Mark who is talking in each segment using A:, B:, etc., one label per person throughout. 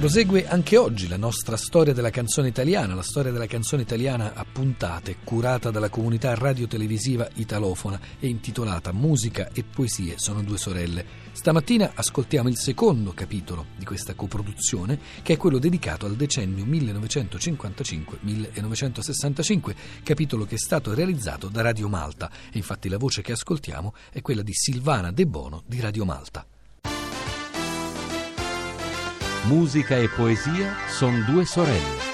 A: Prosegue anche oggi la nostra storia della canzone italiana, la storia della canzone italiana a puntate, curata dalla comunità radiotelevisiva italofona e intitolata Musica e poesie sono due sorelle. Stamattina ascoltiamo il secondo capitolo di questa coproduzione, che è quello dedicato al decennio 1955-1965, capitolo che è stato realizzato da Radio Malta e infatti la voce che ascoltiamo è quella di Silvana De Bono di Radio Malta.
B: Musica e poesia sono due sorelle.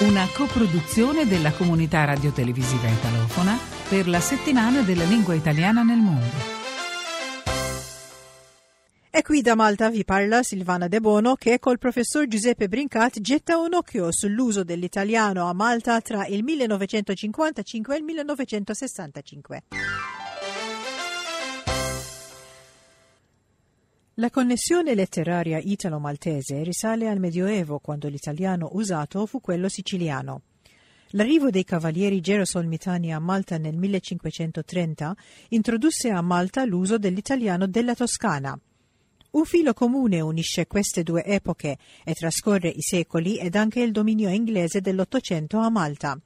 C: Una coproduzione della comunità radiotelevisiva italofona per la settimana della lingua italiana nel mondo.
D: E qui da Malta vi parla Silvana De Bono che col professor Giuseppe Brincat getta un occhio sull'uso dell'italiano a Malta tra il 1955 e il 1965. La connessione letteraria italo-maltese risale al Medioevo, quando l'italiano usato fu quello siciliano. L'arrivo dei cavalieri gerosolmitani a Malta nel 1530 introdusse a Malta l'uso dell'italiano della Toscana. Un filo comune unisce queste due epoche e trascorre i secoli ed anche il dominio inglese dell'Ottocento a Malta.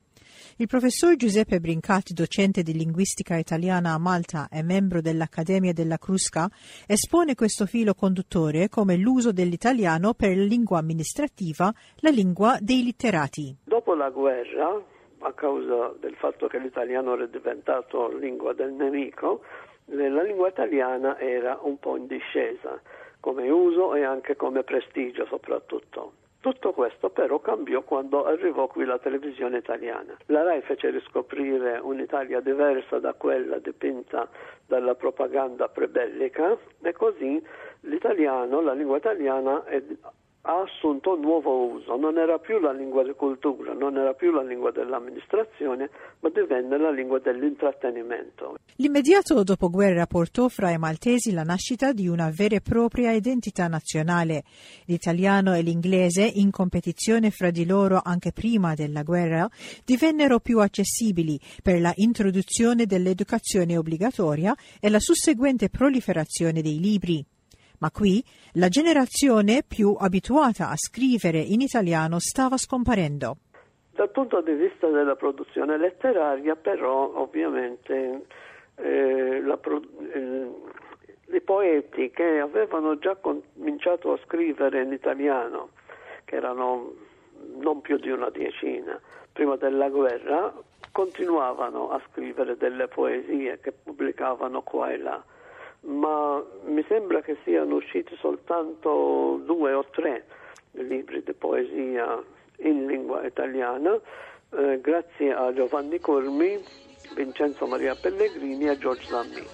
D: Il professor Giuseppe Brincati, docente di linguistica italiana a Malta e membro dell'Accademia della Crusca, espone questo filo conduttore come l'uso dell'italiano per la lingua amministrativa, la lingua dei litterati.
E: Dopo la guerra, a causa del fatto che l'italiano era diventato lingua del nemico, la lingua italiana era un po' in discesa come uso e anche come prestigio soprattutto. Tutto questo però cambiò quando arrivò qui la televisione italiana. La RAI fece riscoprire un'Italia diversa da quella dipinta dalla propaganda prebellica e così l'italiano, la lingua italiana è ha assunto un nuovo uso, non era più la lingua di cultura, non era più la lingua dell'amministrazione, ma divenne la lingua dell'intrattenimento.
D: L'immediato dopoguerra portò fra i maltesi la nascita di una vera e propria identità nazionale. L'italiano e l'inglese, in competizione fra di loro anche prima della guerra, divennero più accessibili per la introduzione dell'educazione obbligatoria e la susseguente proliferazione dei libri. Ma qui la generazione più abituata a scrivere in italiano stava scomparendo.
E: Dal punto di vista della produzione letteraria, però, ovviamente, eh, la, eh, i poeti che avevano già cominciato a scrivere in italiano, che erano non più di una decina, prima della guerra, continuavano a scrivere delle poesie che pubblicavano qua e là ma mi sembra che siano usciti soltanto due o tre libri di poesia in lingua italiana, eh, grazie a Giovanni Cormi, Vincenzo Maria Pellegrini e George Lammi.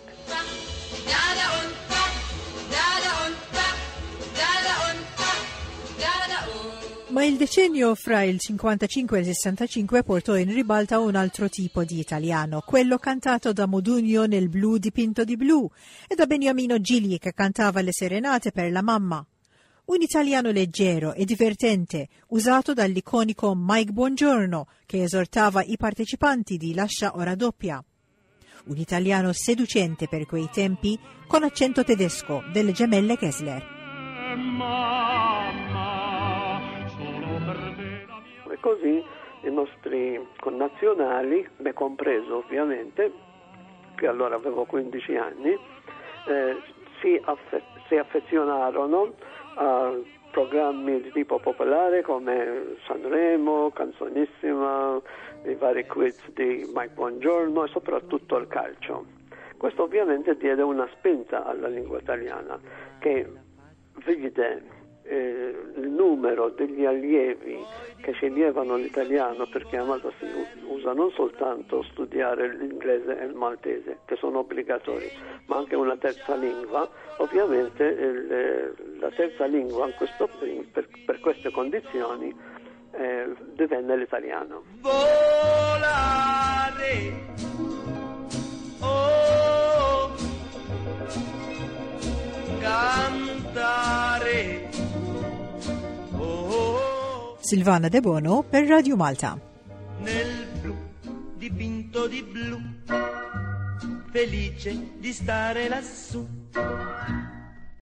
D: Ma il decennio fra il 55 e il 65 portò in ribalta un altro tipo di italiano, quello cantato da Modugno nel blu dipinto di blu e da Beniamino Gigli che cantava le serenate per la mamma. Un italiano leggero e divertente, usato dall'iconico Mike Buongiorno, che esortava i partecipanti di Lascia ora doppia. Un italiano seducente per quei tempi, con accento tedesco delle gemelle Kessler.
E: Così i nostri connazionali, me compreso ovviamente, che allora avevo 15 anni, eh, si, affe- si affezionarono a programmi di tipo popolare come Sanremo, Canzonissima, i vari quiz di Mike Buongiorno e soprattutto il calcio. Questo ovviamente diede una spinta alla lingua italiana che vide eh, il numero degli allievi che sceglievano l'italiano perché a si usa non soltanto studiare l'inglese e il maltese che sono obbligatori ma anche una terza lingua. Ovviamente il, la terza lingua questo, per, per, queste condizioni eh, divenne l'italiano. Volare. Oh,
D: Silvana De Bono per Radio Malta. Nel blu dipinto di blu, felice di stare lassù